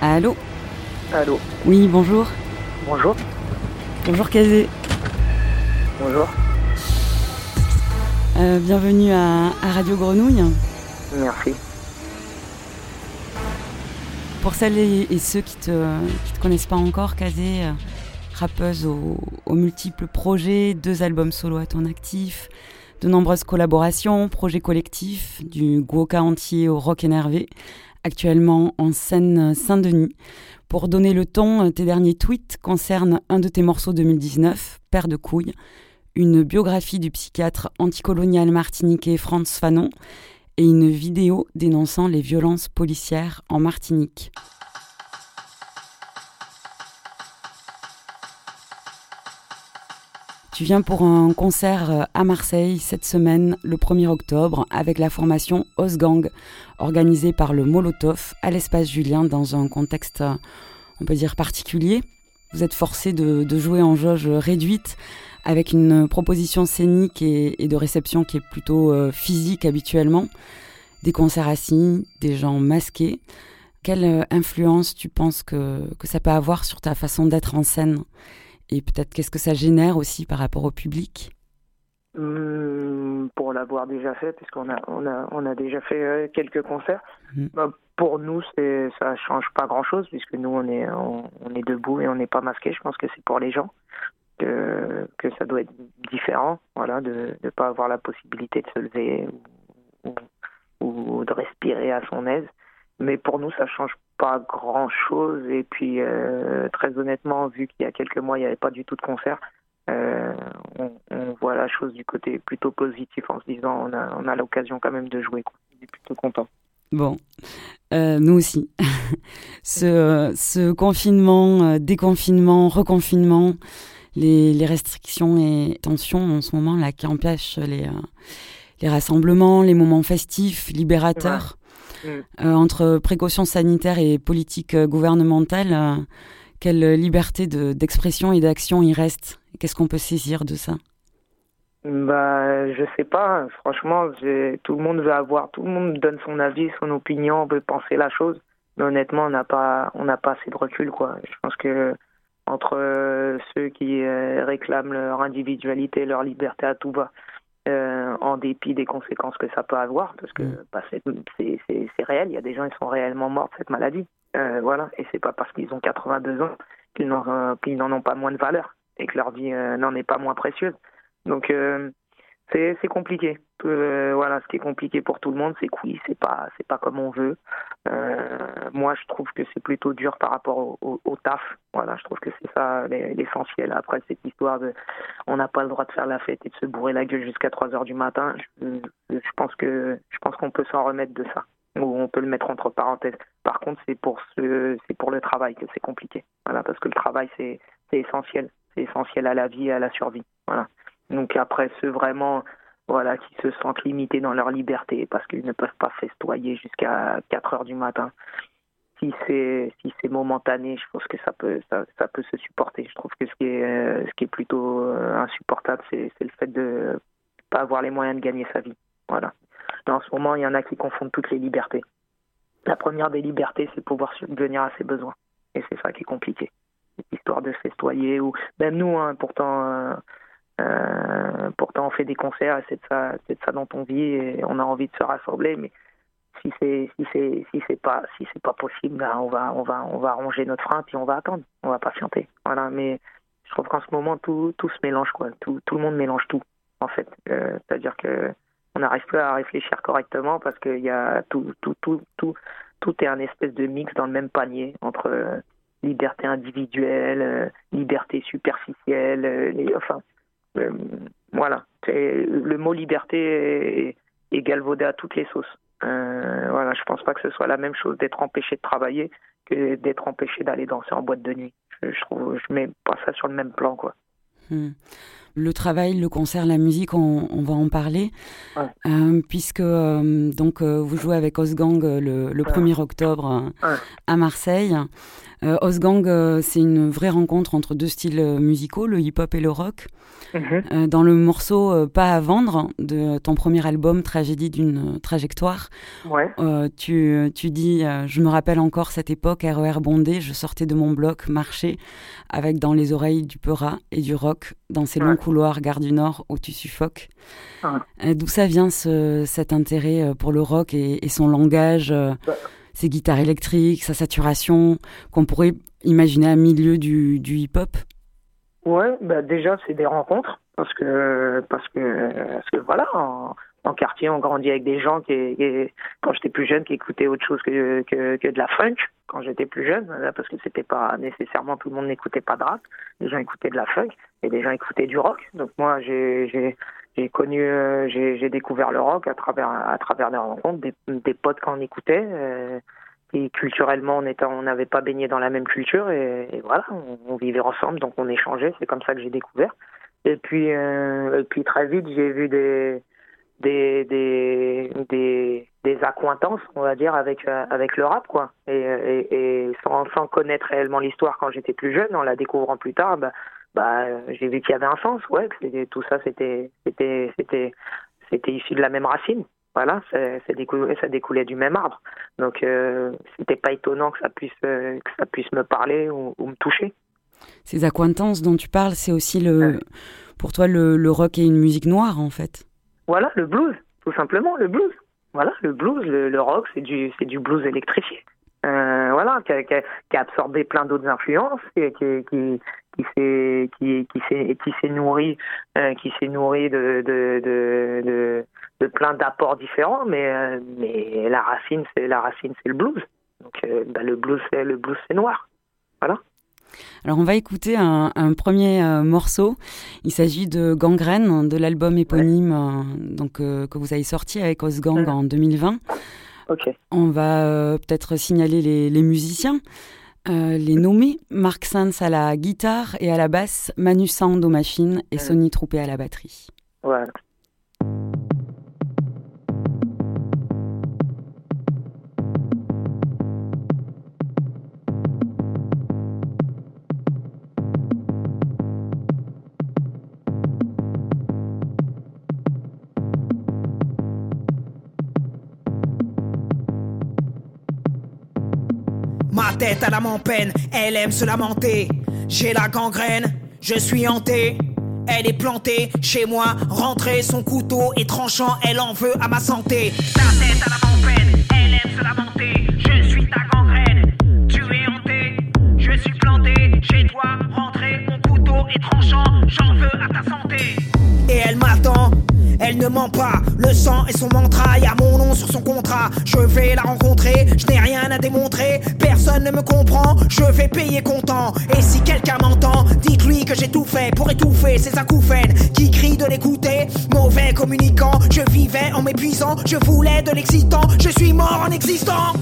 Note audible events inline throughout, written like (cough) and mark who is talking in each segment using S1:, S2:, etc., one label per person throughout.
S1: Allô
S2: Allô
S1: Oui, bonjour.
S2: Bonjour.
S1: Bonjour Kazé.
S2: Bonjour.
S1: Euh, bienvenue à, à Radio Grenouille.
S2: Merci.
S1: Pour celles et, et ceux qui te, qui te connaissent pas encore, Kazé, euh, rappeuse aux, aux multiples projets, deux albums solo à ton actif, de nombreuses collaborations, projets collectifs, du Guoka entier au rock énervé, actuellement en scène Saint-Denis. Pour donner le ton, tes derniers tweets concernent un de tes morceaux 2019, Père de couilles, une biographie du psychiatre anticolonial martiniquais Franz Fanon et une vidéo dénonçant les violences policières en Martinique. Tu viens pour un concert à Marseille cette semaine, le 1er octobre, avec la formation Osgang, organisée par le Molotov à l'espace Julien dans un contexte, on peut dire, particulier. Vous êtes forcé de, jouer en jauge réduite avec une proposition scénique et, de réception qui est plutôt euh, physique habituellement. Des concerts assis, des gens masqués. Quelle euh, influence tu penses que ça peut avoir sur ta façon d'être en scène? Et peut-être qu'est-ce que ça génère aussi par rapport au public?
S2: Hum, pour l'avoir déjà fait, puisqu'on a, on a, on a déjà fait euh, quelques concerts,
S1: Mhm.
S2: bah, pour nous, c'est, ça change pas grand-chose, puisque nous, on est, on, on est debout et on n'est pas masqué. Je pense que c'est pour les gens que, que ça doit être différent, voilà, de ne pas avoir la possibilité de se lever ou, ou, ou de respirer à son aise. Mais pour nous, ça change pas grand-chose. Et puis, euh, très honnêtement, vu qu'il y a quelques mois, il n'y avait pas du tout de concert, euh, on, on voit la chose du côté plutôt positif en se disant on a, on a l'occasion quand même de jouer. Quoi. On est plutôt content.
S1: Bon, euh, nous aussi. (laughs) ce, ce confinement, déconfinement, reconfinement, les, les restrictions et tensions en ce moment là qui empêchent les, les rassemblements, les moments festifs, libérateurs,
S2: Ouais.
S1: Euh, entre précautions sanitaires et politiques euh, gouvernementales. euh, quelle liberté de- d'expression et d'action il reste? Qu'est-ce qu'on peut saisir de ça?
S2: Bah, je sais pas. Franchement, j'ai- tout le monde veut avoir, tout le monde donne son avis, son opinion, veut penser la chose. Mais honnêtement, on n'a pas, on n'a pas assez de recul, quoi. Je pense que entre ceux qui réclament leur individualité, leur liberté à tout va, euh, en dépit des conséquences que ça peut avoir, parce que
S1: Mm.
S2: bah, c'est, réel. Il y a des gens qui sont réellement morts de cette maladie. Euh, voilà. Et c'est pas parce qu'ils ont 82 ans qu'ils n'en, euh, n'en ont pas moins de valeur et que leur vie euh, n'en est pas moins précieuse. Donc euh, c'est compliqué. Euh, voilà, ce qui est compliqué pour tout le monde, c'est que oui, c'est pas c'est pas comme on veut. Euh, moi, je trouve que c'est plutôt dur par rapport au, taf. Voilà, je trouve que c'est ça l'es- l'essentiel. Après cette histoire de, on n'a pas le droit de faire la fête et de se bourrer la gueule jusqu'à 3 heures du matin. Je, pense que je pense qu'on peut s'en remettre de ça ou on peut le mettre entre parenthèses. Par contre, c'est pour ce, c'est pour le travail que c'est compliqué. Voilà, parce que le travail c'est essentiel, c'est essentiel à la vie et à la survie. Voilà. Donc après ceux vraiment voilà qui se sentent limités dans leur liberté parce qu'ils ne peuvent pas festoyer jusqu'à 4 heures du matin. Si c'est si c'est momentané, je pense que ça peut ça, peut se supporter. Je trouve que ce qui est euh, ce qui est plutôt euh, insupportable, c'est le fait de pas avoir les moyens de gagner sa vie. Voilà. En ce moment, il y en a qui confondent toutes les libertés. La première des libertés, c'est pouvoir subvenir à ses besoins. Et c'est ça qui est compliqué. Cette histoire de festoyer ou même nous, hein, pourtant, euh, pourtant on fait des concerts c'est ça, c'est de ça dont on vit et on a envie de se rassembler. Mais si c'est si c'est si c'est pas si c'est pas possible, ben on va on va on va ronger notre frein puis on va attendre, on va patienter. Voilà. Mais je trouve qu'en ce moment tout tout se mélange quoi. Tout tout le monde mélange tout en fait. Euh, C'est-à-dire que on n'arrive plus à réfléchir correctement parce qu'il y a tout, tout, tout, tout, tout est un espèce de mix dans le même panier entre euh, liberté individuelle, euh, liberté superficielle, euh, enfin, euh, voilà. Le mot liberté est, est galvaudé à toutes les sauces. Euh, voilà, je pense pas que ce soit la même chose d'être empêché de travailler que d'être empêché d'aller danser en boîte de nuit. Je, je trouve, je mets pas ça sur le même plan, quoi.
S1: Hmm. Le travail, le concert, la musique, on, va en parler, puisque donc vous jouez avec Osgang le, le 1er octobre à Marseille. Euh, Osgang, euh, c'est une vraie rencontre entre deux styles euh, musicaux, le hip-hop et le rock. Mhm. dans le morceau Pas à vendre de ton premier album, Tragédie d'une trajectoire, tu, tu dis Je me rappelle encore cette époque, RER bondé, je sortais de mon bloc, marché, avec dans les oreilles du peura et du rock, dans ces longs couloirs, gare du Nord, où tu suffoques. D'où ça vient cet intérêt pour le rock et, son langage bah, ses guitares électriques, sa saturation, qu'on pourrait imaginer à milieu du, du hip-hop?
S2: Ouais, bah déjà c'est des rencontres parce que parce que parce que voilà en, quartier on grandit avec des gens qui, quand j'étais plus jeune qui écoutaient autre chose que, que, que de la funk quand j'étais plus jeune parce que c'était pas nécessairement tout le monde n'écoutait pas de rap les gens écoutaient de la funk et des gens écoutaient du rock donc moi j'ai j'ai connu, euh, j'ai découvert le rock à travers à travers des rencontres, des, des potes qu'on écoutait. Euh, et culturellement, on était, on n'avait pas baigné dans la même culture et, voilà, on, vivait ensemble, donc on échangeait. C'est comme ça que j'ai découvert. Et puis, euh, et puis très vite, j'ai vu des des, des des des accointances, on va dire, avec avec le rap, quoi. Et, et, et sans, sans connaître réellement l'histoire quand j'étais plus jeune, en la découvrant plus tard, bah, bah, j'ai vu qu'il y avait un sens, ouais, que tout ça c'était c'était c'était c'était issu de la même racine. Voilà, ça, découlait, ça découlait du même arbre. Donc euh, c'était pas étonnant que ça puisse euh, que ça puisse me parler ou, me toucher.
S1: Ces accointances dont tu parles, c'est aussi le pour toi le, le rock est une musique noire en fait.
S2: Voilà, le blues, tout simplement, le blues. Voilà, le blues, le, rock, c'est du du blues électrifié. Euh, voilà, qui a, absorbé plein d'autres influences, qui, qui, qui s'est qui qui qui s'est nourri euh, qui nourri de de, de de, plein d'apports différents mais euh, mais la racine c'est le blues donc bah, le blues c'est le blues c'est noir voilà
S1: alors on va écouter un, un premier morceau. Il s'agit de Gangrène, de l'album éponyme donc, que vous avez sorti avec Osgang en 2020.
S2: Okay.
S1: On va peut-être signaler les, les musiciens. Euh, les nommés, Mark Sands à la guitare et à la basse, Manu Sand aux machines et Sony Troupé à la batterie.
S2: Voilà.
S3: Tête à la peine, elle aime se lamenter. J'ai la gangrène, je suis hanté. Elle est plantée chez moi, rentrée, son couteau est tranchant, elle en veut à ma santé. Ta tête à la peine, elle aime se lamenter. Je suis ta gangrène, tu es hanté. Je suis planté chez toi, rentrée, mon couteau est tranchant, j'en veux à ta santé. Et elle m'attend elle ne ment pas, le sang est son mantra, y a mon nom sur son contrat. Je vais la rencontrer, je n'ai rien à démontrer, personne ne me comprend, je vais payer content. Et si quelqu'un m'entend, dites-lui que j'ai tout fait pour étouffer ces acouphènes qui crient de l'écouter. Mauvais communicant, je vivais en m'épuisant, je voulais de l'excitant, je suis mort en existant.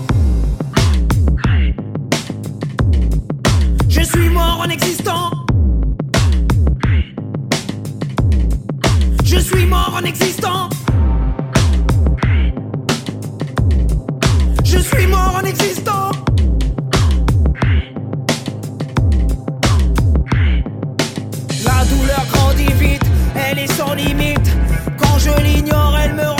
S3: Je suis mort en existant. Je suis mort en existant. Je suis mort en existant. La douleur grandit vite, elle est sans limite. Quand je l'ignore, elle me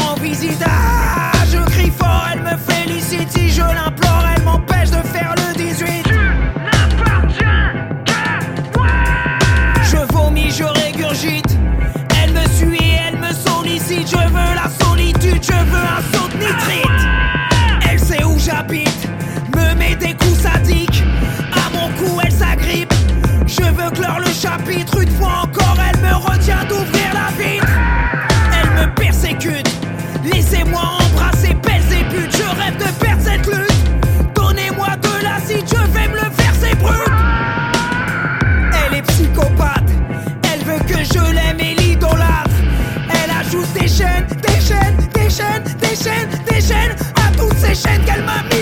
S3: d'ouvrir la vitre. Elle me persécute. Laissez-moi embrasser pelles et. Je rêve de perdre cette lutte. Donnez-moi de l'acide, je vais me le faire, c'est brut. Elle est psychopathe. Elle veut que je l'aime et l'idolâtre. Elle ajoute des chaînes, des chaînes, des chaînes, des chaînes, des chaînes à toutes ces chaînes qu'elle
S1: m'a mis.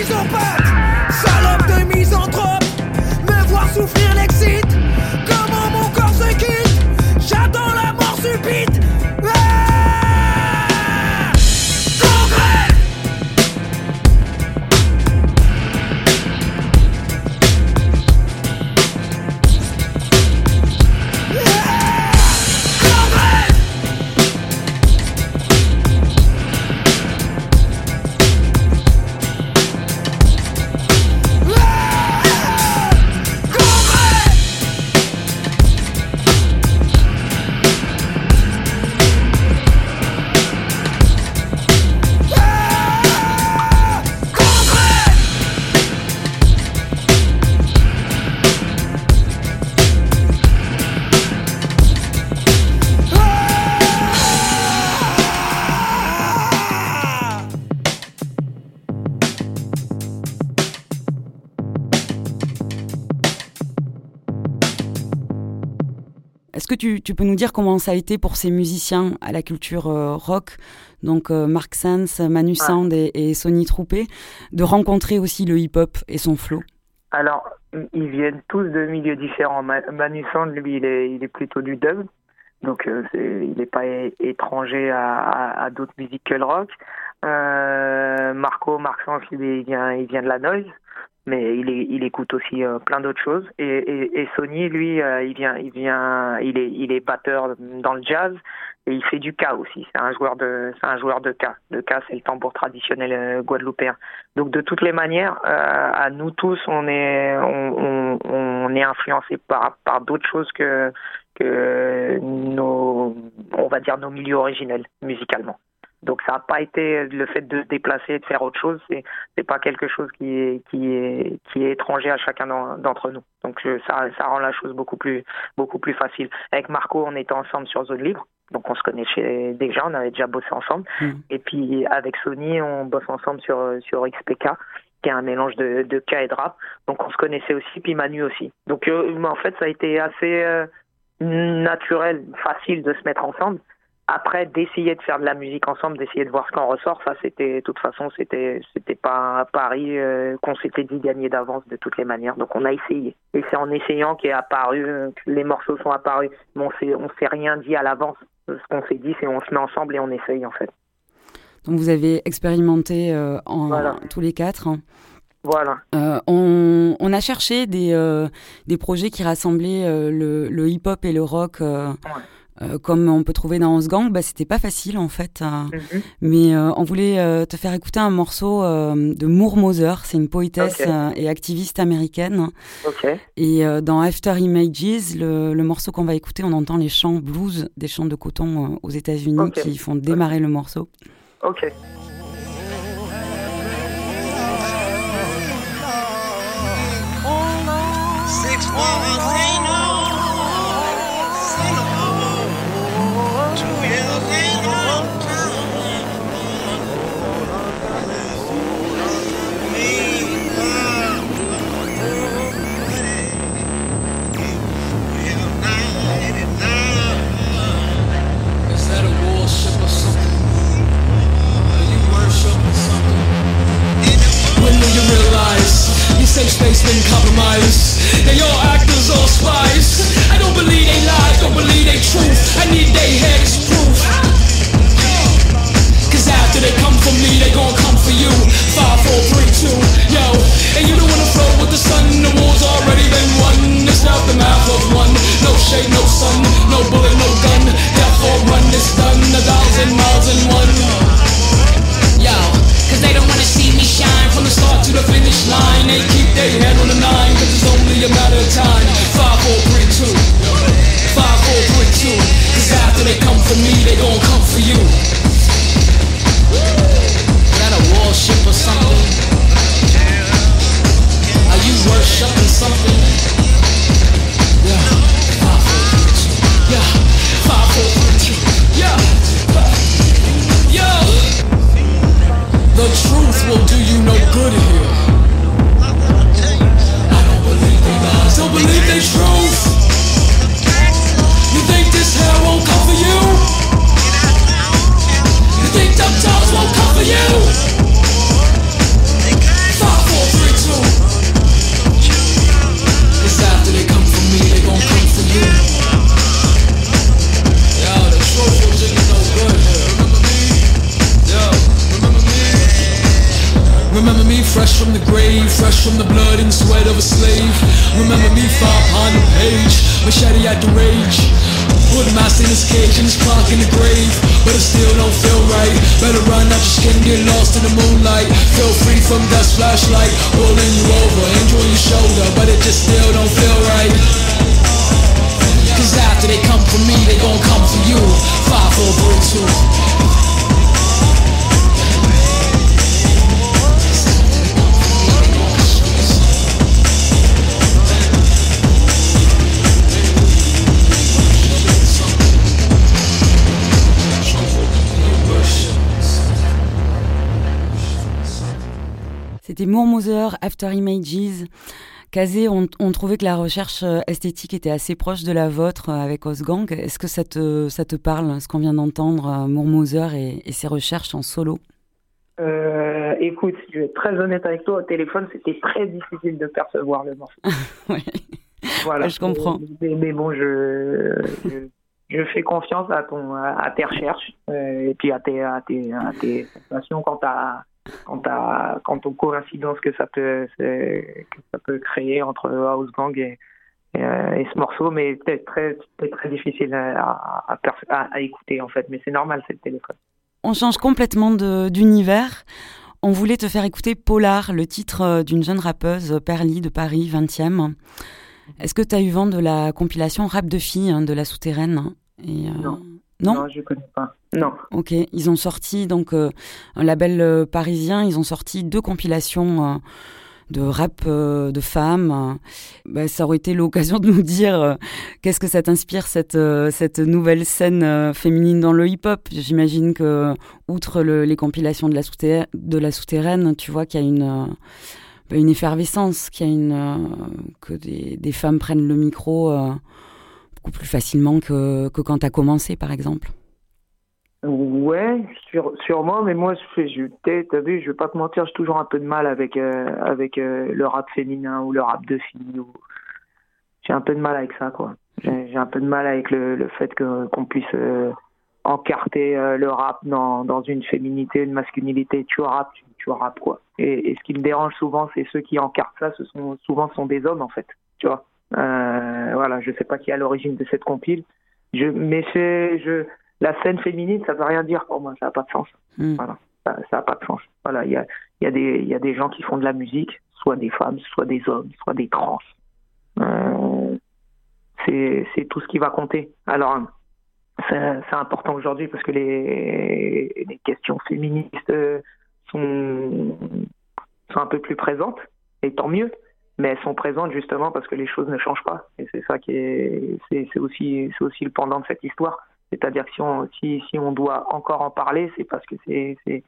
S1: Tu, peux nous dire comment ça a été pour ces musiciens à la culture rock, donc Mark Sands, Manu Sand et, et, Sonny Troupé, de rencontrer aussi le hip-hop et son flow?
S2: Alors, ils viennent tous de milieux différents. Manu Sand, lui, il est, il est plutôt du dub. Donc, euh, il n'est pas étranger à, à, d'autres musiques que le rock. Euh, Marco, Marc Sanz, il, vient, il vient de la noise, mais il, il écoute aussi euh, plein d'autres choses. Et, et, et, Sony, lui, euh, il vient, il vient, il est, il est batteur dans le jazz et il fait du K aussi. C'est un joueur de, c'est un joueur de. Le K, c'est le tambour traditionnel euh, guadeloupéen. Donc de toutes les manières, à nous tous, on est, on, on, on est influencé par, par d'autres choses que, que nos, on va dire nos milieux originels musicalement. Donc ça n'a pas été le fait de se déplacer et de faire autre chose, c'est c'est pas quelque chose qui est qui est qui est étranger à chacun d'entre nous. Donc ça ça rend la chose beaucoup plus beaucoup plus facile. Avec Marco, on était ensemble sur Zone Libre, donc on se connaissait déjà, on avait déjà bossé ensemble. Hmm. Et puis avec Sony, on bosse ensemble sur sur XPK qui est un mélange de, de K et de rap. Donc on se connaissait aussi, puis Manu aussi. Donc euh, en fait, ça a été assez euh, naturel, facile de se mettre ensemble. Après, d'essayer de faire de la musique ensemble, d'essayer de voir ce qu'en ressort, ça c'était, de toute façon, c'était, c'était pas un pari euh, qu'on s'était dit gagner d'avance de toutes les manières. Donc on a essayé. Et c'est en essayant qu'est apparu, que les morceaux sont apparus. Mais on s'est, on s'est rien dit à l'avance. Ce qu'on s'est dit, c'est on se met ensemble et on essaye en fait.
S1: Donc vous avez expérimenté euh, en tous les quatre. Hein.
S2: Voilà.
S1: Euh, on, on, a cherché des, des projets qui rassemblaient le, le hip-hop et le rock. Ouais. Euh, comme on peut trouver dans Gang, bah, c'était pas facile en fait. Hein. Mhm. Mais euh, on voulait euh, te faire écouter un morceau de Moore Moser, c'est une poétesse et activiste américaine. Et dans After Images, le, le morceau qu'on va écouter, on entend les chants blues des chants de coton aux États-Unis qui font démarrer le morceau.
S2: Ok.
S4: From fresh from the blood and sweat of a slave. Remember me far upon the page, machete at the rage. Put mass in his cage and his clock in the grave. But it still don't feel right. Better run out your skin, get lost in the moonlight. Feel free from dust flashlight. Pulling you over, on your shoulder But it just still don't feel right. Cause after they come for me, they gon' come for you. 5, 4, 3, 2
S1: C'était After Images. Kazé, on, trouvait que la recherche esthétique était assez proche de la vôtre avec Osgang. Est-ce que ça te, ça te parle, ce qu'on vient d'entendre, Mourmoser et, et, ses recherches en solo?
S2: Euh, Écoute, je vais être très honnête avec toi, au téléphone, c'était très difficile de percevoir le morceau. (laughs)
S1: oui, voilà. je comprends.
S2: Mais, bon, je, je, fais confiance à, ton, à tes recherches et puis à tes, à tes, à tes sensations quant à quant, à, quant aux coïncidences que ça peut, que ça peut créer entre House Gang et, euh, et, ce morceau, mais peut-être très, très difficile à, à, à, écouter en fait. Mais c'est normal, c'est le téléphone.
S1: On change complètement d'univers. On voulait te faire écouter Polar, le titre euh, d'une jeune rappeuse, Perly de Paris, 20e. Est-ce que tu as eu vent de la compilation Rap de filles hein, de la souterraine
S2: et, euh, non. Non, je connais pas. Non.
S1: Ok, ils ont sorti donc euh, un label euh, parisien. Ils ont sorti deux compilations euh, de rap de femmes. Bah, ça aurait été l'occasion de nous dire qu'est-ce que ça t'inspire cette cette nouvelle scène féminine dans le hip-hop? J'imagine que outre les compilations de la souterraine, de la souterraine, tu vois qu'il y a une bah, une effervescence, qu'il y a une que des, des, femmes prennent le micro plus facilement que, que quand tu as commencé, par exemple
S2: Ouais, sur, sûrement, mais moi, je, t'as vu, je vais pas te mentir, j'ai toujours un peu de mal avec, euh, avec euh, le rap féminin ou le rap de filles. J'ai un peu de mal avec ça, quoi. J'ai un peu de mal avec le, le fait qu'on puisse euh, encarter le rap dans, dans une féminité, une masculinité. Tu rap, tu, tu rap, quoi. Et, ce qui me dérange souvent, c'est ceux qui encartent ça, ce sont souvent sont des hommes, en fait. Tu vois? Voilà, je sais pas qui est à l'origine de cette compile. Je, mais c'est, je, la scène féminine, ça veut rien dire pour moi. Ça n'a pas de sens. Hmm. Voilà, ça n'a pas de sens. Voilà, il y a, y a des, il y a des gens qui font de la musique, soit des femmes, soit des hommes, soit des trans. Euh, c'est, tout ce qui va compter. Alors, c'est, c'est important aujourd'hui parce que les, les questions féministes sont, sont un peu plus présentes, et tant mieux mais elles sont présentes justement parce que les choses ne changent pas. Et c'est ça qui est, c'est, aussi, c'est aussi le pendant de cette histoire. C'est-à-dire que si on, si, si on doit encore en parler, c'est parce que c'est, c'est,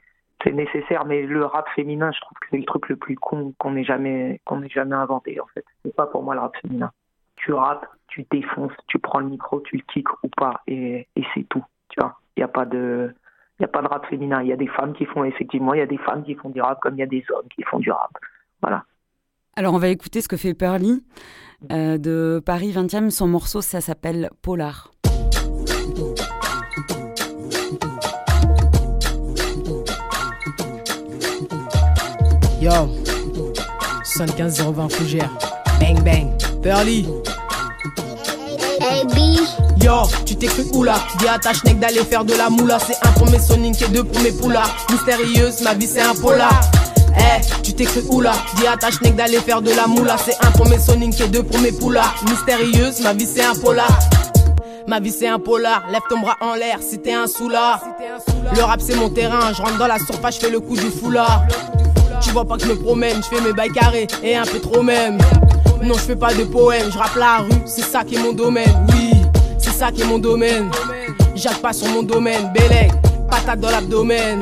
S2: nécessaire. Mais le rap féminin, je trouve que c'est le truc le plus con qu'on ait jamais, qu'on ait jamais inventé en fait. C'est pas pour moi le rap féminin. Tu rappes, tu défonces, tu prends le micro, tu le kicks ou pas, et, et c'est tout. Tu vois, il n'y a pas de, il y a pas de rap féminin. Il y a des femmes qui font effectivement, il y a des femmes qui font du rap comme il y a des hommes qui font du rap. Voilà.
S1: Alors on va écouter ce que fait Pearly euh, de Paris 20e. Son morceau, ça s'appelle Polar.
S5: Yo, 75 020 Fougère. Bang bang. Pearly. Yo, tu t'es cru où là? Dis à ta d'aller faire de la moula. C'est un pour mes Sonic et deux pour mes poulards. Mystérieuse, ma vie c'est un polar. Eh, tu t'écris où là? Dis à ta schneck d'aller faire de la moula. C'est un pour mes Sonic et deux pour mes poulards. Mystérieuse, ma vie c'est un polar. Ma vie c'est un polar, lève ton bras en l'air si t'es un soulard. Le rap c'est mon terrain, je rentre dans la surface, je fais le coup du foulard. Tu vois pas que je me promène, je fais mes bails carrés et un peu trop même. Non, je fais pas de poème, je rappe la rue, c'est ça qui est mon domaine. Oui, c'est ça qui est mon domaine. Jacques pas sur mon domaine, Bélec, patate dans l'abdomen.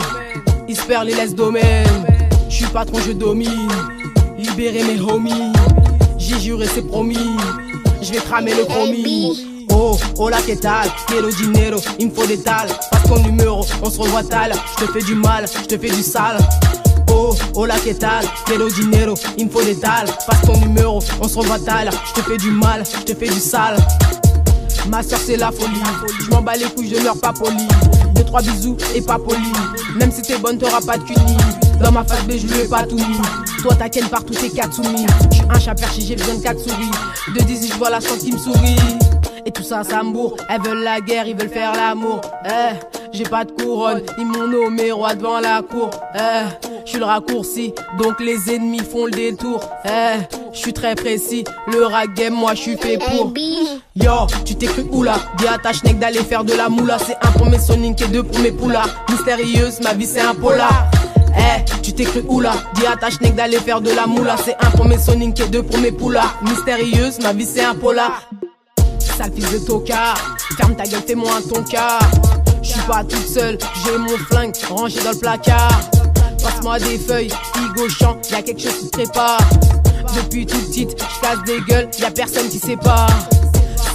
S5: Perd les laisse domaine. Je suis patron, je domine. Libérer mes homies. J'ai juré, c'est promis. Je vais cramer le promis. Oh, hola, que tal? Quiero dinero, il me faut des. Passe ton numéro, on se revoit tal. Je te fais du mal, je te fais du sale. Oh, hola, que tal? Quiero dinero, il me faut des. Passe ton numéro, on se revoit tal. Je te fais du mal, je te fais du sale. Ma soeur c'est la folie. Je m'en bats les couilles, je meurs pas poli. Deux trois bisous et pas poli. Même si t'es bonne, t'auras pas de cunis. Dans ma face B, je lui ai pas tout mis. Toi, t'as qu'elle partout, t'es Katsumi. J'suis un chat perché, j'ai besoin de 4 souris. De 10, je vois la chance qui me sourit. Et tout ça, ça me bourre. Elles veulent la guerre, ils veulent faire l'amour. Eh, j'ai pas de couronne, ils m'ont nommé roi devant la cour. Eh, je suis le raccourci, donc les ennemis font le détour. Eh, je suis très précis, le rap game, moi je suis fait pour. Yo, tu t'es cru où là? Dis à ta d'aller faire de la moula. C'est un pour mes Sonic et deux pour mes poulards. Mystérieuse, ma vie c'est un polar. Eh, tu t'es cru où là? Dis à ta d'aller faire de la moula. C'est un pour mes Sonic et deux pour mes poulards. Mystérieuse, ma vie c'est un polar. Sale fils de toca, ferme ta gueule, fais-moi un ton cas. Je suis pas toute seule, j'ai mon flingue rangé dans le placard. Passe-moi des feuilles, y y'a quelque chose qui se prépare. depuis toute petite, je casse des gueules, y a personne qui sépare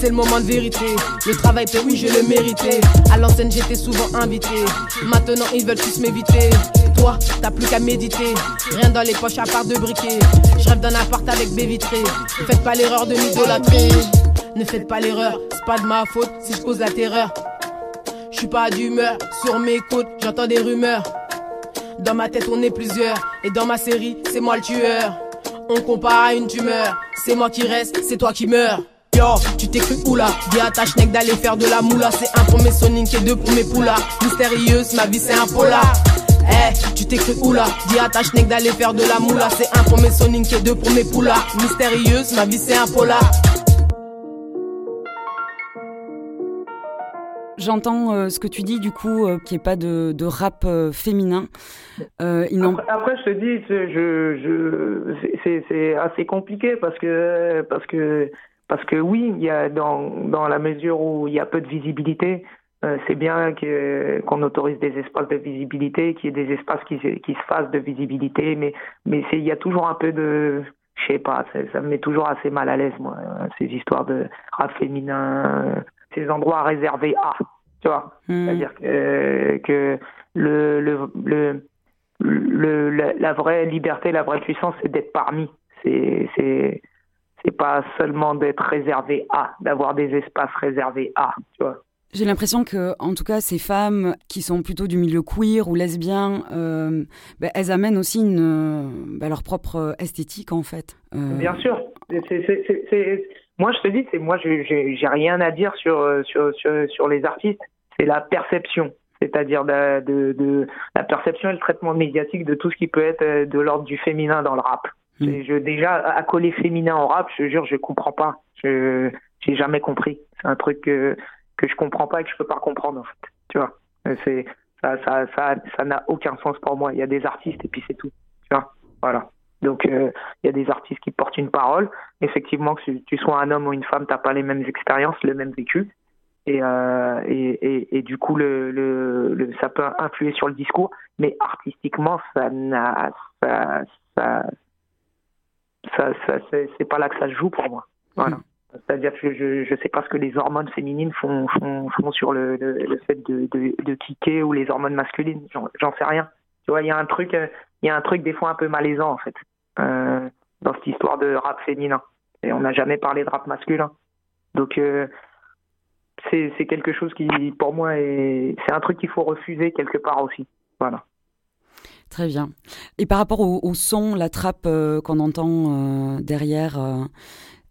S5: c'est le moment de vérité. Le travail paie, oui, je le mérité. À l'ancienne, j'étais souvent invité. Maintenant, ils veulent tous m'éviter. Toi, t'as plus qu'à méditer. Rien dans les poches à part de briquet. Je rêve d'un appart avec baie vitrée. Faites pas l'erreur de m'idolâtrer. Ne faites pas l'erreur, c'est pas de ma faute si je pose la terreur. Je suis pas d'humeur, sur mes côtes, j'entends des rumeurs. Dans ma tête, on est plusieurs. Et dans ma série, c'est moi le tueur. On compare à une tumeur. C'est moi qui reste, c'est toi qui meurs. Yo, tu t'es cru oula, dis à ta schneck d'aller faire de la moula. C'est un pour mes Sonic et deux pour mes poulas. Mystérieuse, ma vie c'est un polar. Eh, tu t'es cru oula, dis à ta schneck d'aller faire de la moula. C'est un pour mes Sonic et deux pour mes poulas. Mystérieuse, ma vie c'est un polar.
S1: J'entends euh, ce que tu dis du coup, euh, qu'il n'y ait pas de, de rap euh, féminin.
S2: Euh, après, après, je te dis, je, je, c'est assez compliqué parce que parce que parce que oui, il y a dans, dans la mesure où il y a peu de visibilité, euh, c'est bien que, qu'on autorise des espaces de visibilité, qu'il y ait des espaces qui, qui se fassent de visibilité, mais, mais c'est, il y a toujours un peu de, je sais pas, ça, me met toujours assez mal à l'aise, moi, ces histoires de rap féminin, ces endroits réservés à, tu vois. Hmm. C'est-à-dire que, que le, le, le, le la, la, vraie liberté, la vraie puissance, c'est d'être parmi. C'est, c'est, c'est pas seulement d'être réservé à, d'avoir des espaces réservés à, tu vois.
S1: J'ai l'impression que, en tout cas, ces femmes qui sont plutôt du milieu queer ou lesbien, euh, bah, elles amènent aussi une, bah, leur propre esthétique, en fait.
S2: Euh... Bien sûr. Moi, je te dis, c'est moi, j'ai rien à dire sur, sur, sur, sur les artistes. C'est la perception c'est-à-dire de, de, de, la perception et le traitement médiatique de tout ce qui peut être euh, de l'ordre du féminin dans le rap. Mm. Je, déjà, accoler féminin en rap, je jure, je comprends pas. Je j'ai jamais compris. C'est un truc que, que je comprends pas et que je peux pas comprendre, en fait. Tu vois, c'est ça, ça, ça, ça n'a aucun sens pour moi. Il y a des artistes et puis c'est tout. Tu vois, voilà. Donc, euh, il y a des artistes qui portent une parole. Effectivement, que tu sois un homme ou une femme, t'as pas les mêmes expériences, le même vécu. Et, euh, et, et, du coup, le, le, ça peut influer sur le discours, mais artistiquement, ça n'a, ça, ça, ça c'est pas là que ça se joue pour moi. Voilà. C'est-à-dire que je je sais pas ce que les hormones féminines font font, font sur le, le, le fait de, de, de kicker ou les hormones masculines. J'en sais rien. Tu vois, il y a un truc il y a un truc des fois un peu malaisant en fait euh, dans cette histoire de rap féminin. Et on n'a jamais parlé de rap masculin. Donc euh, c'est quelque chose qui pour moi est c'est un truc qu'il faut refuser quelque part aussi. Voilà.
S1: Très bien. Et par rapport au, son, la trappe euh, qu'on entend euh, derrière, euh,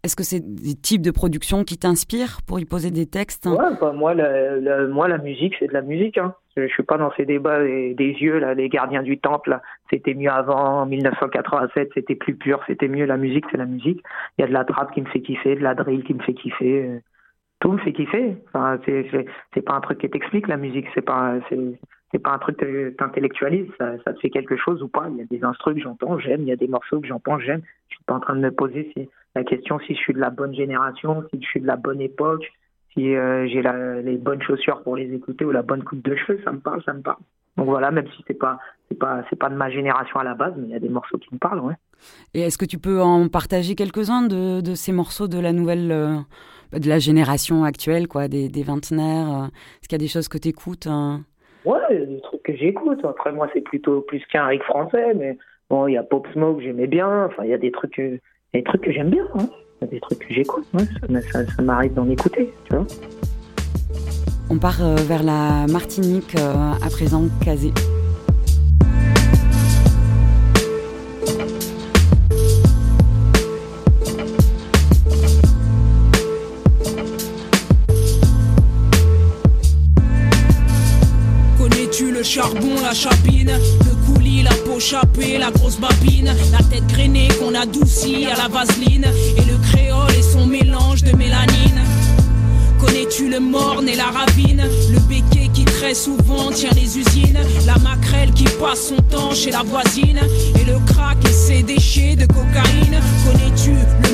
S1: est-ce que c'est des types de production qui t'inspirent pour y poser des textes
S2: Ouais, bah, moi, la, moi, la musique, c'est de la musique. Hein. Je, suis pas dans ces débats des, yeux, là, les gardiens du temple. C'était mieux avant, 1987, c'était plus pur, c'était mieux. La musique, c'est la musique. Il y a de la trappe qui me fait kiffer, de la drill qui me fait kiffer. Tout me fait kiffer. Enfin, c'est pas un truc qui t'explique la musique. C'est pas, c'est pas un truc que t'intellectualises, ça, ça te fait quelque chose ou pas. Il y a des instruments que j'entends, j'aime, il y a des morceaux que j'entends, j'aime. Je suis pas en train de me poser la question si je suis de la bonne génération, si je suis de la bonne époque, si euh, j'ai les bonnes chaussures pour les écouter ou la bonne coupe de cheveux, ça me parle, ça me parle. Donc voilà, même si c'est pas pas de ma génération à la base, mais il y a des morceaux qui me parlent, ouais.
S1: Et est-ce que tu peux en partager quelques-uns de, de ces morceaux de la nouvelle euh, de la génération actuelle, quoi, des, des vingtenaires euh, Est-ce qu'il y a des choses que tu écoutes hein?
S2: Ouais, des trucs que j'écoute. Après, moi, c'est plutôt plus qu'un Rick français, mais bon, il y a Pop Smoke, j'aimais bien. Enfin, il y a des trucs, des trucs que j'aime bien. Hein. Y a des trucs que j'écoute. Ouais. Ça, m'arrive d'en écouter, tu vois.
S1: On part euh, vers la Martinique euh, à présent, Kazé.
S6: Le charbon, la chapine, le coulis, la peau chapée, la grosse babine, la tête grainée qu'on adoucit à la vaseline, et le créole et son mélange de mélanine. Connais-tu le morne et la ravine? Le béquet qui très souvent tient les usines. La maquerelle qui passe son temps chez la voisine. Et le crack et ses déchets de cocaïne. Connais-tu le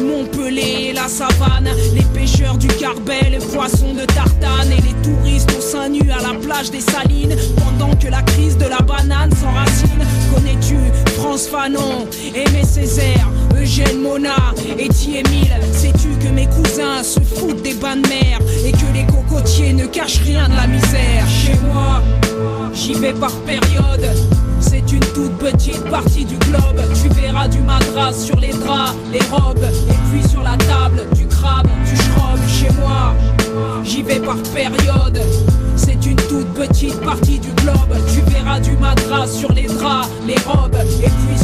S6: La savane Les pêcheurs du Carbet, les poissons de tartane Et les touristes au sein nu à la plage des Salines Pendant que la crise de la banane s'enracine Connais-tu France Fanon, Aimé Césaire, Eugène Mona et Émile? Sais-tu que mes cousins se foutent des bains de mer et que les cocotiers ne cachent rien de la misère? Chez moi, j'y vais par période. C'est une toute petite partie du globe. Tu verras du madras sur les draps, les robes, et puis sur la table, du crabe, du schrob. Chez moi, j'y vais par période. C'est une toute petite partie du globe. Tu verras du madras sur les draps, les robes, et puis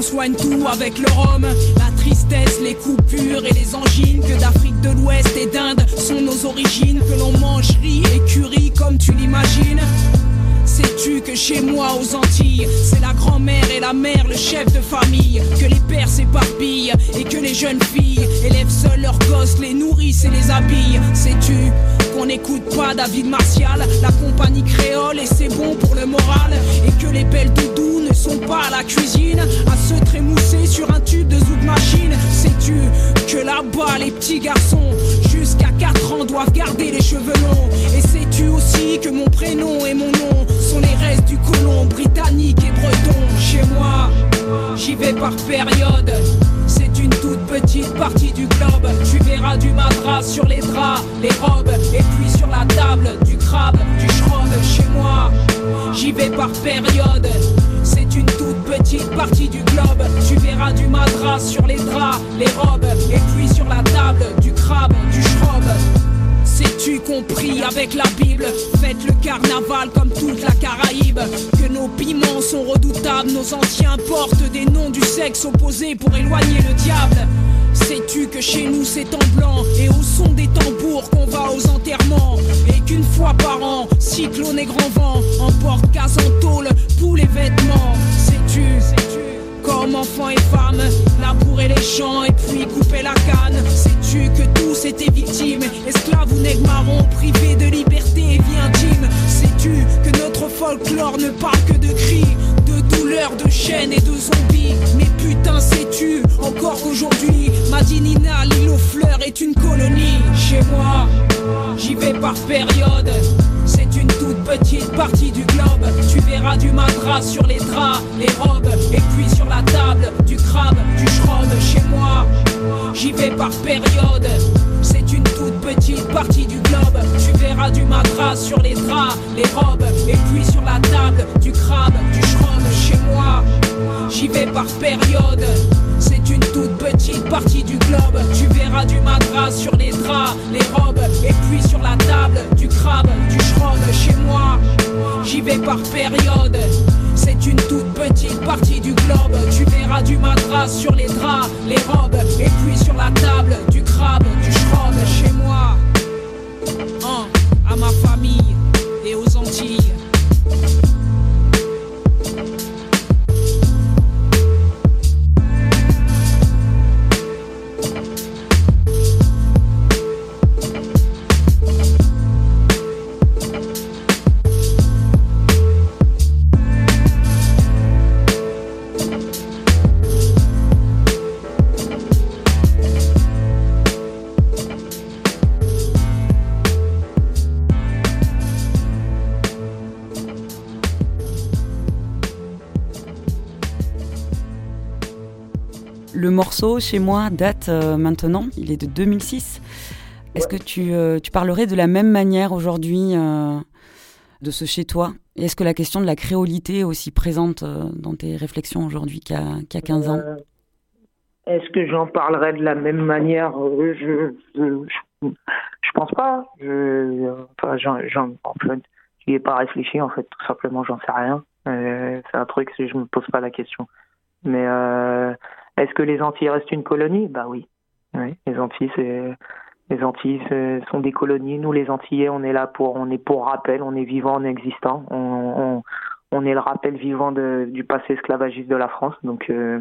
S6: Qu'on soigne tout avec le rhum La tristesse, les coupures et les angines Que d'Afrique de l'Ouest et d'Inde sont nos origines Que l'on mange riz et curry comme tu l'imagines Sais-tu que chez moi aux Antilles, c'est la grand-mère et la mère, le chef de famille, que les pères s'éparpillent et que les jeunes filles élèvent seuls leurs gosses, les nourrissent et les habillent. Sais-tu qu'on n'écoute pas David Martial, la compagnie créole et c'est bon pour le moral, et que les belles doudous ne sont pas à la cuisine, à se trémousser sur un tube de zouk machine. Sais-tu que là-bas les petits garçons jusqu'à 4 ans doivent garder les cheveux longs, et sais-tu aussi que mon prénom et mon nom sont les restes du colon britannique et breton? Chez moi, j'y vais par période. Toute petite partie du globe. Tu verras du madras sur les draps, les robes, et puis sur la table, du crabe, du schrob. Chez moi, j'y vais par période. C'est une toute petite partie du globe. Tu verras du madras sur les draps, les robes, et puis sur la table, du crabe, du schrob. Sais-tu compris avec la Bible? Faites le carnaval comme toute la Caraïbe. Que nos piments sont redoutables, nos anciens portent des noms du sexe opposé pour éloigner le diable. Sais-tu que chez nous c'est en blanc et au son des tambours qu'on va aux enterrements? Et qu'une fois par an, cyclone et grand vent emportent casse en tôle tous les vêtements Sais-tu, comme enfants et femmes, labourer les champs et puis couper la canne? Sais-tu que tous étaient victimes, esclaves marrons, privés de liberté et vie intime Sais-tu que notre folklore ne parle que de cris, de douleurs, de chaînes et de zombies? Mais putain, sais-tu encore qu'aujourd'hui, Madinina, l'île aux fleurs est une colonie? Chez moi, j'y vais par période. C'est une toute petite partie du globe. Tu verras du madras sur les draps, les robes, et puis sur la table, du crabe, du schrob. Chez moi, j'y vais par période. C'est une toute petite partie du globe. Tu verras du madras sur les draps, les robes, et puis sur la table, du crabe, du schrob. Chez moi, j'y vais par période. C'est une toute petite partie du globe. Tu verras du madras sur les draps, les robes, et puis sur la table, du crabe, du schrob. Chez moi, j'y vais par période. C'est une toute petite partie du globe. Tu verras du madras sur les draps, les robes, et puis sur la table, du crabe, du schrob. Chez moi, Hein, à ma famille et aux Antilles.
S1: Le morceau, chez moi, date euh, maintenant, il est de 2006. Est-ce que tu, euh, tu parlerais de la même manière aujourd'hui euh, de ce chez toi? Et est-ce que la question de la créolité est aussi présente dans tes réflexions aujourd'hui qu'il y, a 15 ans
S2: Est-ce que j'en parlerai de la même manière? Je je, je, pense pas. Je, enfin, j'en, en fait, j'y ai pas réfléchi en fait, tout simplement, j'en sais rien. c'est un truc, je me pose pas la question. Mais est-ce que les Antilles restent une colonie? Bah oui. Les Antilles, les Antilles sont des colonies. Nous, les Antillais, on est là pour, on est pour rappel, on est vivant, on est existant. On, est le rappel vivant du passé esclavagiste de la France. Donc, euh,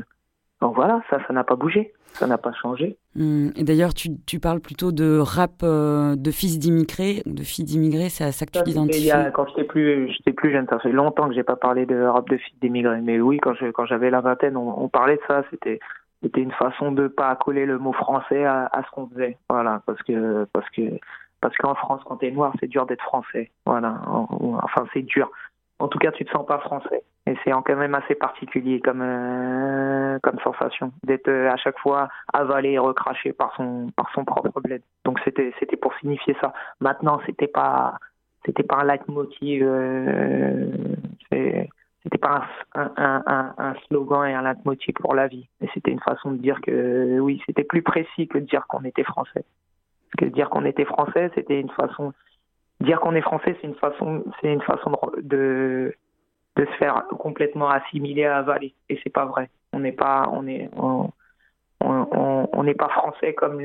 S2: donc voilà, ça, ça n'a pas bougé, ça n'a pas changé.
S1: Hum, et d'ailleurs, tu, tu, parles plutôt de rap euh, de fils d'immigrés, de filles d'immigrés, c'est à ça que tu t'identifies
S2: Quand j'étais plus, j'étais plus jeune, ça fait longtemps que j'ai pas parlé de rap de filles d'immigrés. Mais oui, quand je, quand j'avais la vingtaine, on, on, parlait de ça. C'était, c'était une façon de pas coller le mot français à, à ce qu'on faisait. Voilà, parce que, parce que, parce qu'en France, quand t'es noir, c'est dur d'être français. Voilà, enfin c'est dur
S7: en tout cas, tu te sens pas français. Et c'est quand même assez particulier comme euh, comme sensation d'être euh, à chaque fois avalé et recraché par son par son propre bled. Donc c'était c'était pour signifier ça. Maintenant, c'était pas c'était pas un leitmotiv. Euh, c'était pas un, un, slogan et un leitmotiv pour la vie. Mais c'était une façon de dire que oui, c'était plus précis que de dire qu'on était français. Parce que dire qu'on était français, c'était une façon dire qu'on est français, c'est une façon, c'est une façon de, se faire complètement assimiler, avaler. Et c'est pas vrai. On n'est pas, on est, on, n'est pas français comme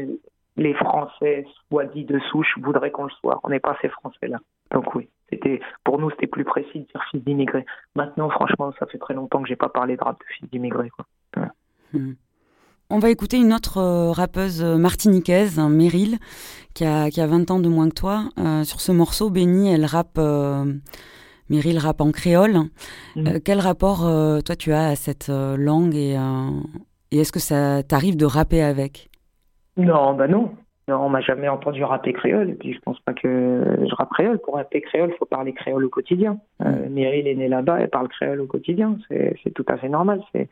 S7: les Français, soit dit de souche, voudraient qu'on le soit. On n'est pas ces Français-là. Donc oui, c'était, pour nous, c'était plus précis de dire fils d'immigrés. Maintenant, franchement, ça fait très longtemps que j'ai pas parlé de rap de fils d'immigrés, quoi.
S1: Hmm. On va écouter une autre euh, rappeuse euh, martiniquaise, Meryl, qui a, qui a 20 ans de moins que toi. Euh, sur ce morceau, Benny, elle rappe, Meryl rappe en créole. Mhm. quel rapport, toi, tu as à cette langue et, et est-ce que ça t'arrive de rapper avec?
S7: Non, bah non. Non, on m'a jamais entendu rapper créole, et puis je pense pas que je rappe créole. Pour rapper créole, il faut parler créole au quotidien. Euh, Meryl est née là-bas, elle parle créole au quotidien. C'est tout à fait normal. C'est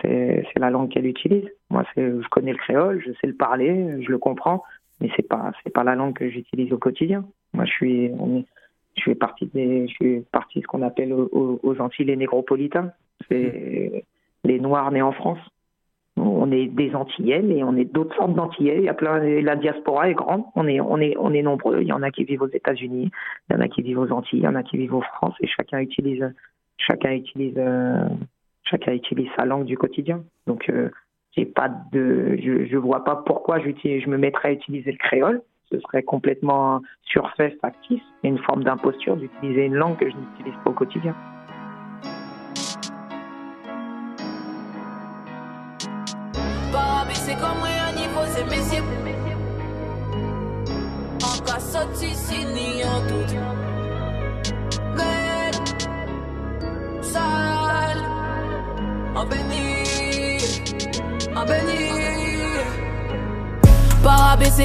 S7: c'est la langue qu'elle utilise. Moi, je connais le créole, je sais le parler, je le comprends, mais c'est pas c'est pas la langue que j'utilise au quotidien. Moi, je suis je fais partie des je suis partie de ce qu'on appelle aux, aux, Antilles les négropolitains. C'est les Noirs nés en France. On est des Antillais, mais on est d'autres sortes d'Antillais. Il y a plein, la diaspora est grande. On est, on est, on est nombreux. Il y en a qui vivent aux États-Unis, il y en a qui vivent aux Antilles, il y en a qui vivent en France, et chacun utilise, chacun utilise euh, chacun utilise sa langue du quotidien. Donc, euh, j'ai pas de, je, je vois pas pourquoi je me mettrais à utiliser le créole. Ce serait complètement surfait, factice, et une forme d'imposture d'utiliser une langue que je n'utilise pas au quotidien. en béni, en béni.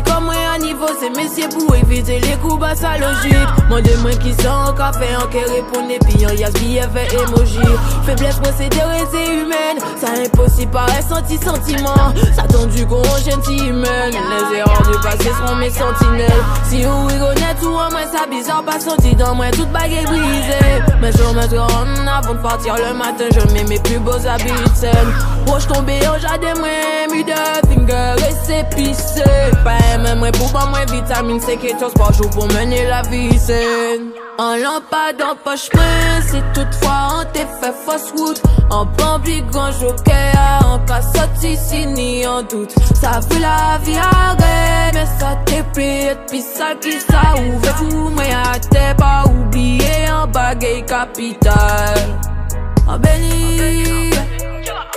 S7: Comme moi à niveau, c'est messieurs pour éviter les coups bas sa logique. Mon moi qui sont en café, en qui répondent, et puis y'a billet fait emoji. Faiblesse procédure c'est humaine, ça impossible par senti sentiment. Ça tendu qu'on gentil humaine, les erreurs du passé seront mes sentinelles. Si vous rigolez tout en moi, ça bizarre pas senti dans moi, toute baguette brisée. Mais je me en avant de partir le matin, je mets mes plus beaux habits de scène. Proche tombé au jardin, moi, mi de finger et c'est pissé. Pa mwen mwen pou ban mwen vitamine C Ketos par jou pou mene la vie saine. An lampade an poch mwen Si toutfwa an te fe fos wout An bambi gan joke An soti si ni an dout Sa vou la vi agre Men sa te pli et pi sal ki sa ouve Fou mwen a te pa oubliye An bagay kapital An beni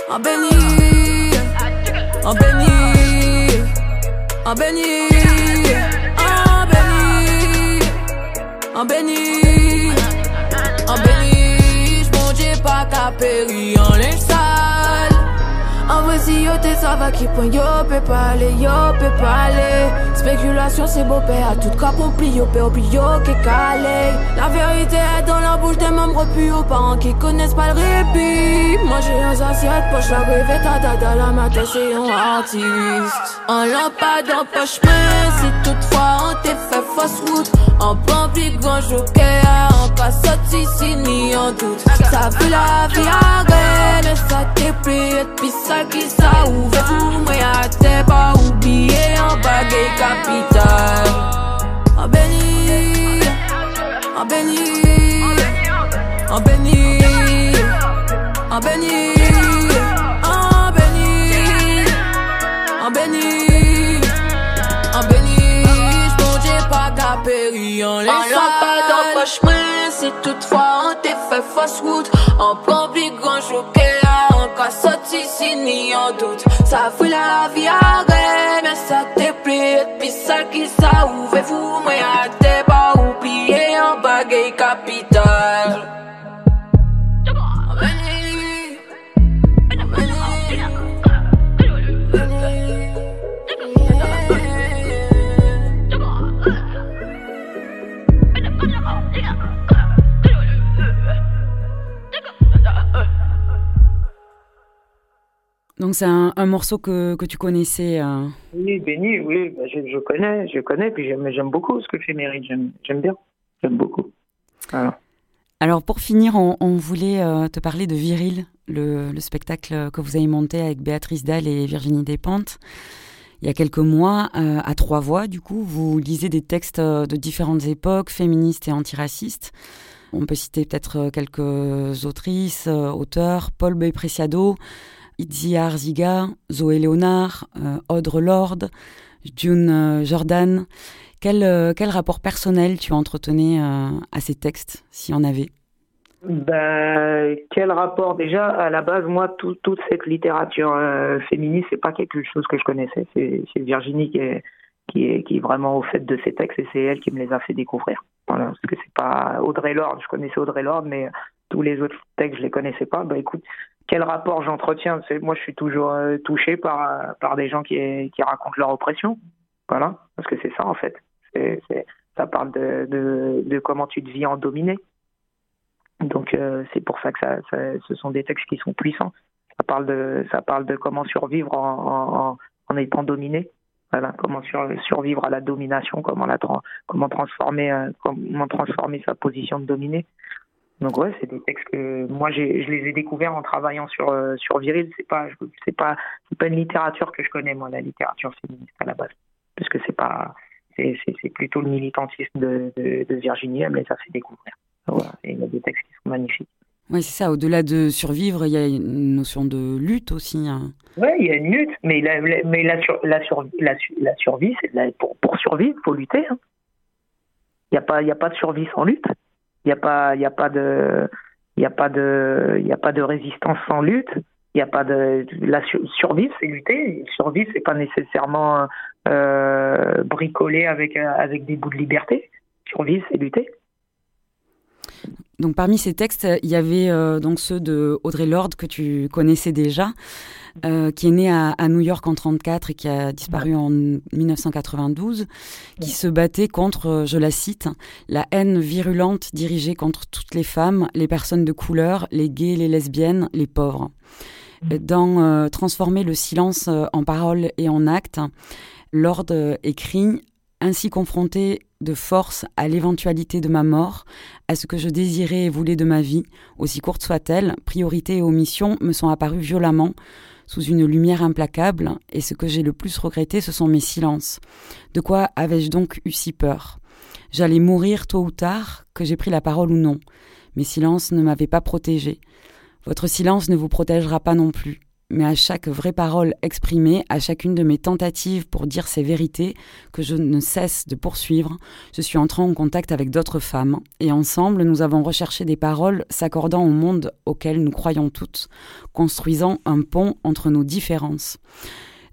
S7: An beni An beni en béni, en béni, en béni, en béni, j'monte pas qu'à péri en vrai, si yo te ça qui point yo peut pas aller, yo peut pas aller. Spéculation, c'est beau père, tout cas pli yo peut yo qui calé. La vérité est dans la bouche des membres plus aux parents qui connaissent pas le répit. Moi j'ai un assiette poche, la rêve ta dada, la matin c'est un artiste. En lampade poche, mais si toutefois on t'est fait fausse route. En grand joker, en pas sorti, si ni en doute. Ça veut la vie à mais ça t'est et puis ça qui ça ouvert. Tout moi t'es pas oublié en baguette capital. En béni, en béni, en béni, en béni. En pas dans poche Si toutefois on t'est fait fast food En public grand choqué En cas sorti si ni en doute. Ça fait la vie à Mais ça t'est Et puis ça qui ça Ouvrez-vous moi à t'es pas oublié En baguette capitale
S1: Donc c'est un, morceau que, que, tu connaissais
S2: Oui, Béni, oui, bah, je, connais, je connais, puis j'aime beaucoup ce que fait Mérite, j'aime bien, j'aime beaucoup.
S1: Alors pour finir, on, voulait te parler de Viril, le, le, spectacle que vous avez monté avec Béatrice Dalle et Virginie Despentes. Il y a quelques mois, à trois voix, du coup, vous lisez des textes de différentes époques, féministes et antiracistes. On peut citer peut-être quelques autrices, auteurs, Paul Beuy-Preciado, Itzi Arziga, Zoé Léonard, euh, Audre Lorde, June euh, Jordan. Quel, euh, quel rapport personnel tu entretenais à ces textes, s'il y en avait?
S2: Ben, quel rapport? Déjà à la base moi toute cette littérature féministe c'est pas quelque chose que je connaissais. C'est Virginie qui est, qui est qui est vraiment au fait de ces textes et c'est elle qui me les a fait découvrir. Voilà parce que c'est pas Audrey Lorde. Je connaissais Audrey Lorde mais tous les autres textes je les connaissais pas. Ben écoute quel rapport j'entretiens Moi, je suis toujours euh, touché par, euh, par des gens qui, qui racontent leur oppression. Voilà, parce que c'est ça, en fait. Ça parle de, de, comment tu te vis en dominé. Donc, euh, c'est pour ça que ça, ce sont des textes qui sont puissants. Ça parle de, ça parle de comment survivre en, en, étant dominé. Voilà, comment survivre à la domination, comment, comment, transformer, comment transformer sa position de dominé. Donc ouais, c'est des textes que moi je les ai découverts en travaillant sur euh, sur Viril. C'est pas c'est pas c'est pas une littérature que je connais moi la littérature féministe à la base, parce que c'est pas c'est c'est plutôt le militantisme de, de, de Virginie, mais ça fait découvrir. Voilà. Et il y a des textes qui sont magnifiques.
S1: Oui, c'est ça. Au-delà de survivre, il y a une notion de lutte aussi. Hein.
S2: Oui, il y a une lutte, mais la, mais la, sur, la, survie, la, la survie, c'est pour, pour survivre, il faut lutter. Hein. Il n'y a, pas, y a pas de survie sans lutte. Il n'y a pas, il a pas de, il a pas de, il a pas de résistance sans lutte. Il a pas de la survie, c'est lutter. Survie, c'est pas nécessairement euh, bricoler avec avec des bouts de liberté. Survie, c'est lutter.
S1: Donc parmi ces textes, il y avait euh, donc ceux de Audrey Lorde que tu connaissais déjà, euh, qui est née à, New York en 34 et qui a disparu en 1992, qui se battait contre, euh, je la cite, la haine virulente dirigée contre toutes les femmes, les personnes de couleur, les gays, les lesbiennes, les pauvres. Dans Transformer le silence en parole et en acte, Lorde écrit ainsi confronté de force à l'éventualité de ma mort, à ce que je désirais et voulais de ma vie, aussi courte soit-elle, priorité et omission me sont apparues violemment, sous une lumière implacable, et ce que j'ai le plus regretté, ce sont mes silences. De quoi avais-je donc eu si peur? J'allais mourir tôt ou tard, que j'ai pris la parole ou non. Mes silences ne m'avaient pas protégé. Votre silence ne vous protégera pas non plus mais à chaque vraie parole exprimée, à chacune de mes tentatives pour dire ces vérités que je ne cesse de poursuivre, je suis entrant en contact avec d'autres femmes, et ensemble nous avons recherché des paroles s'accordant au monde auquel nous croyons toutes, construisant un pont entre nos différences.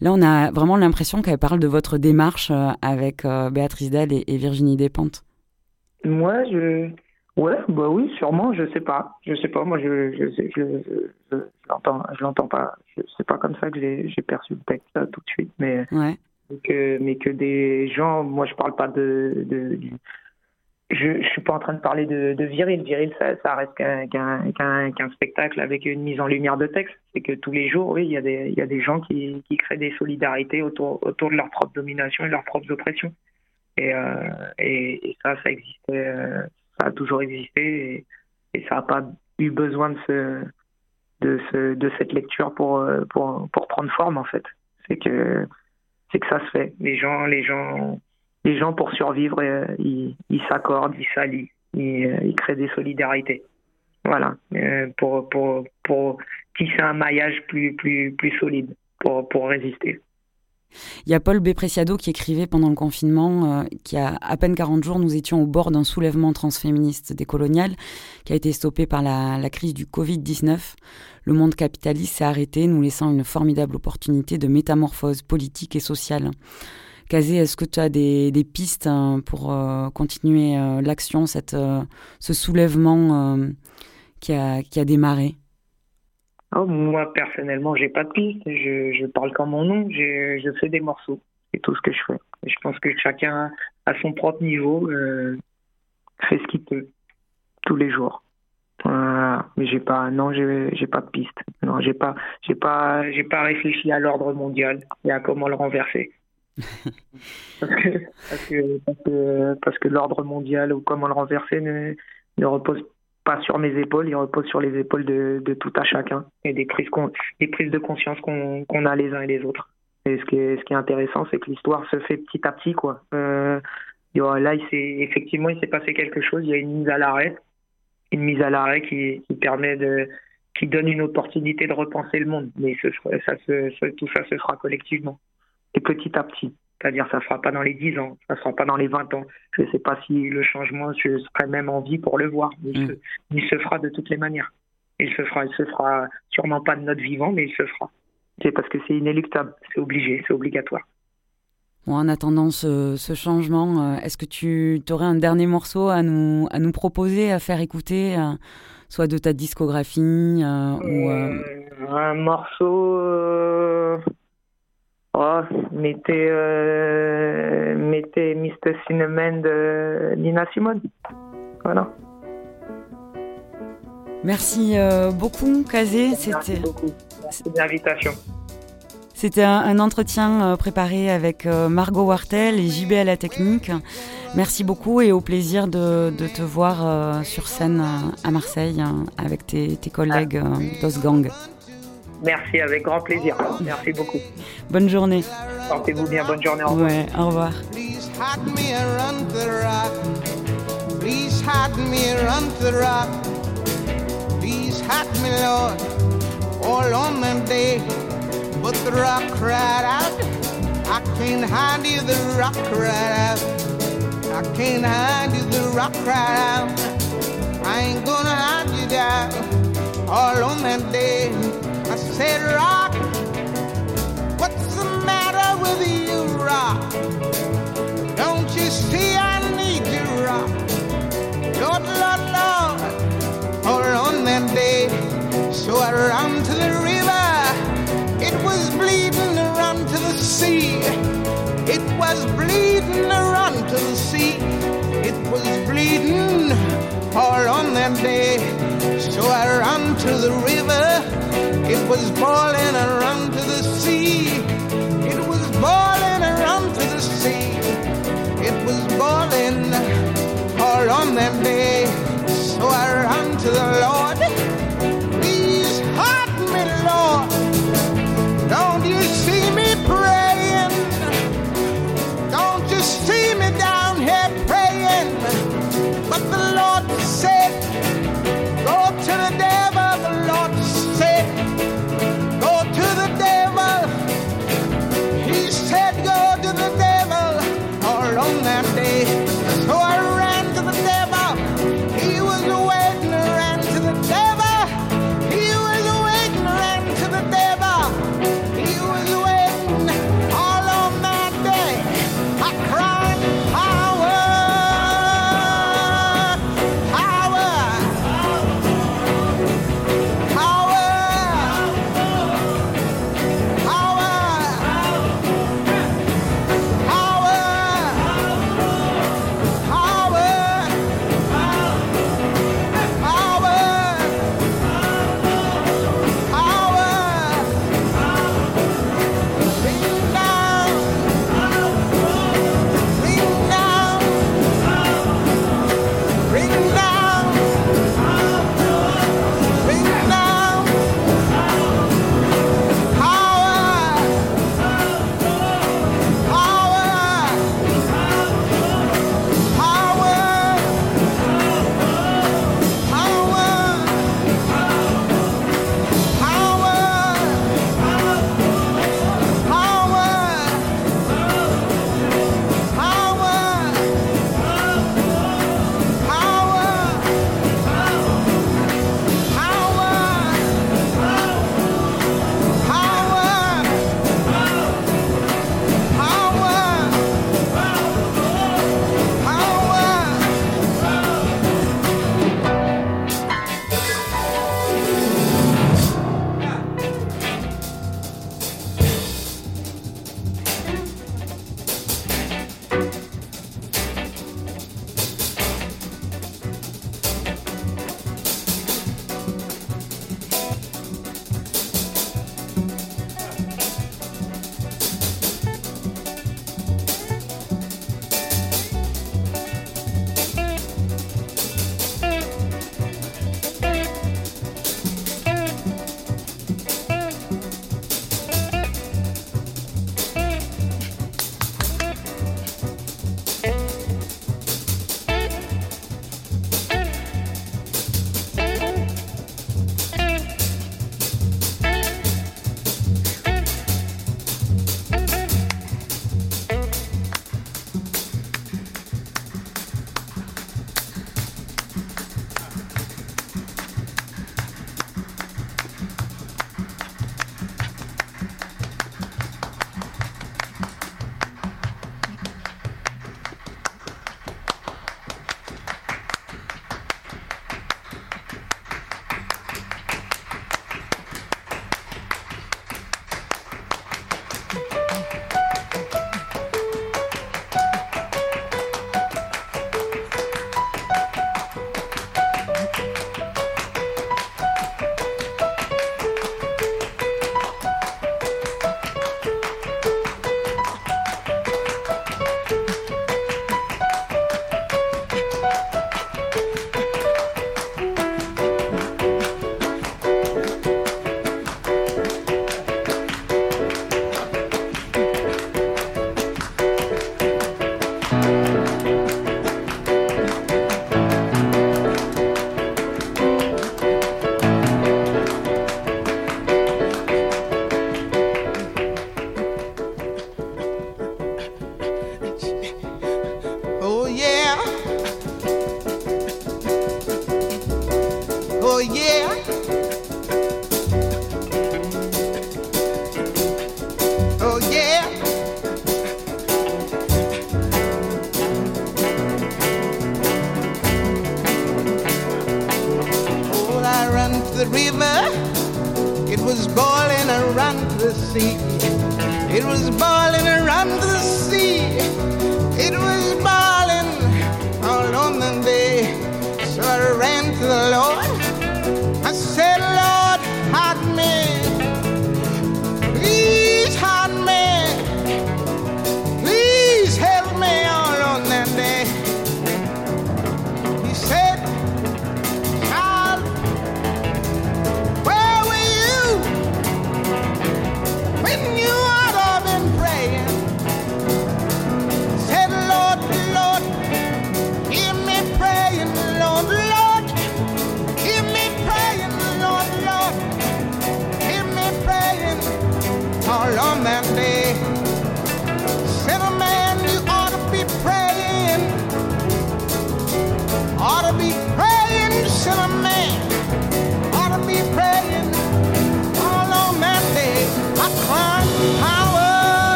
S1: Là, on a vraiment l'impression qu'elle parle de votre démarche euh, avec euh, Béatrice Dell et, Virginie Despentes.
S2: Moi, je, Ouais, bah oui, sûrement, je sais pas. Je sais pas, moi je je je, je, l'entends je l'entends pas. C'est pas comme ça que j'ai perçu le texte là, tout de suite, mais
S1: ouais.
S2: que mais que des gens, moi je parle pas de, de, je, je suis pas en train de parler de, de viril. Viril, ça, ça reste qu'un qu'un qu'un spectacle avec une mise en lumière de texte. C'est que tous les jours, oui, il y a des il y a des gens qui qui créent des solidarités autour autour de leur propre domination et de leurs propres oppressions. Et, euh, et, et, ça, ça existait, euh, ça a toujours existé et, ça n'a pas eu besoin de ce, de ce, de cette lecture pour, euh, pour, prendre forme en fait. C'est que ça se fait. Les gens, les gens, les gens pour survivre, euh, ils s'accordent, ils s'allient, ils, euh, créent des solidarités. Voilà, pour tisser un maillage plus solide pour résister.
S1: Il y a Paul Bépreciado qui écrivait pendant le confinement euh, qui a à peine 40 jours, nous étions au bord d'un soulèvement transféministe décolonial qui a été stoppé par la, crise du Covid-19. Le monde capitaliste s'est arrêté, nous laissant une formidable opportunité de métamorphose politique et sociale. Kazé, est-ce que tu as des, pistes hein, pour euh, continuer euh, l'action, ce soulèvement qui a démarré?
S2: Oh, moi, personnellement, j'ai pas de piste. Je, je parle comme mon nom. Je, je fais des morceaux. C'est tout ce que je fais. je pense que chacun, à son propre niveau, euh, fait ce qu'il peut tous les jours. mais j'ai pas, non, j'ai pas de piste. Non, j'ai pas, j'ai pas, j'ai pas réfléchi à l'ordre mondial et à comment le renverser. (laughs) parce, que, parce, que, l'ordre mondial ou comment le renverser ne, ne repose pas sur mes épaules, il repose sur les épaules de, tout à chacun et des prises, des prises de conscience qu'on a les uns et les autres. Et ce qui est, intéressant, c'est que l'histoire se fait petit à petit, quoi. Euh, là, il effectivement, il s'est passé quelque chose. Il y a une mise à l'arrêt, une mise à l'arrêt qui, permet de, qui donne une opportunité de repenser le monde. Mais tout ça se fera collectivement et petit à petit. C'est-à-dire, ça ne sera pas dans les 10 ans, ça ne sera pas dans les 20 ans. Je ne sais pas si le changement, je serai même en vie pour le voir. Il, mm. se, fera de toutes les manières. Il se fera, il se fera sûrement pas de notre vivant, mais il se fera. C'est parce que c'est inéluctable, c'est obligé, c'est obligatoire
S1: en attendant ce, changement, euh, est-ce que tu aurais un dernier morceau à nous, à nous proposer, à faire écouter, euh, soit de ta discographie euh, ou
S2: Un morceau. Oh, mettez, mettez Mr. Cinnamon de Nina Simone. Voilà.
S1: Merci beaucoup, Kazé.
S2: C'était. Merci de l'invitation.
S1: C'était un, entretien euh, préparé avec euh, Margot Wartel et JB à la technique. Merci beaucoup et au plaisir de, te voir euh, sur scène à Marseille avec tes, collègues d'Osgang.
S2: Merci, avec grand plaisir. Merci beaucoup.
S1: Bonne journée.
S2: Portez-vous bien, bonne journée. Au revoir.
S1: Ouais, au revoir.
S8: But the rock cried out, I can't hide you, the rock cried out. I can't hide you, the rock cried out. I ain't gonna hide you down. All on that day, I said, Rock, what's the matter with you, Rock? Don't you see I need you, Rock? Lord, Lord, Lord, all on that day. So I ran to the river. It was bleeding around to the sea. It was bleeding around to the sea. It was bleeding all on that day. So I ran to the river. It was boiling around to the sea. It was boiling around to the sea. It was boiling all on that day. So I ran to the Lord.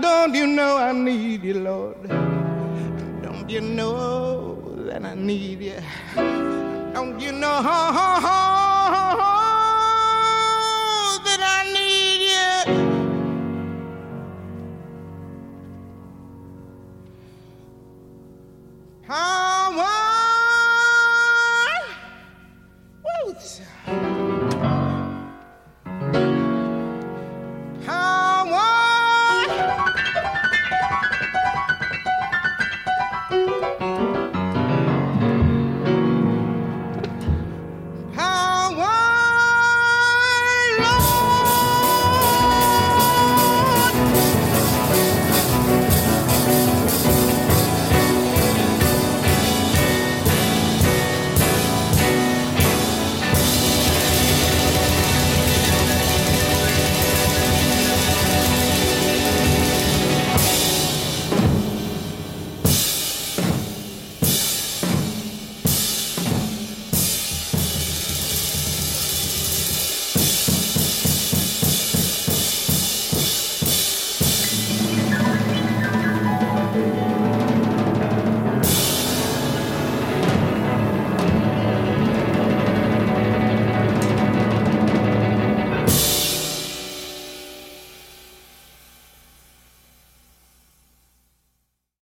S8: don't you know I need you, Lord? Don't you know that I need you? Don't you know that I need you? Power. Woo!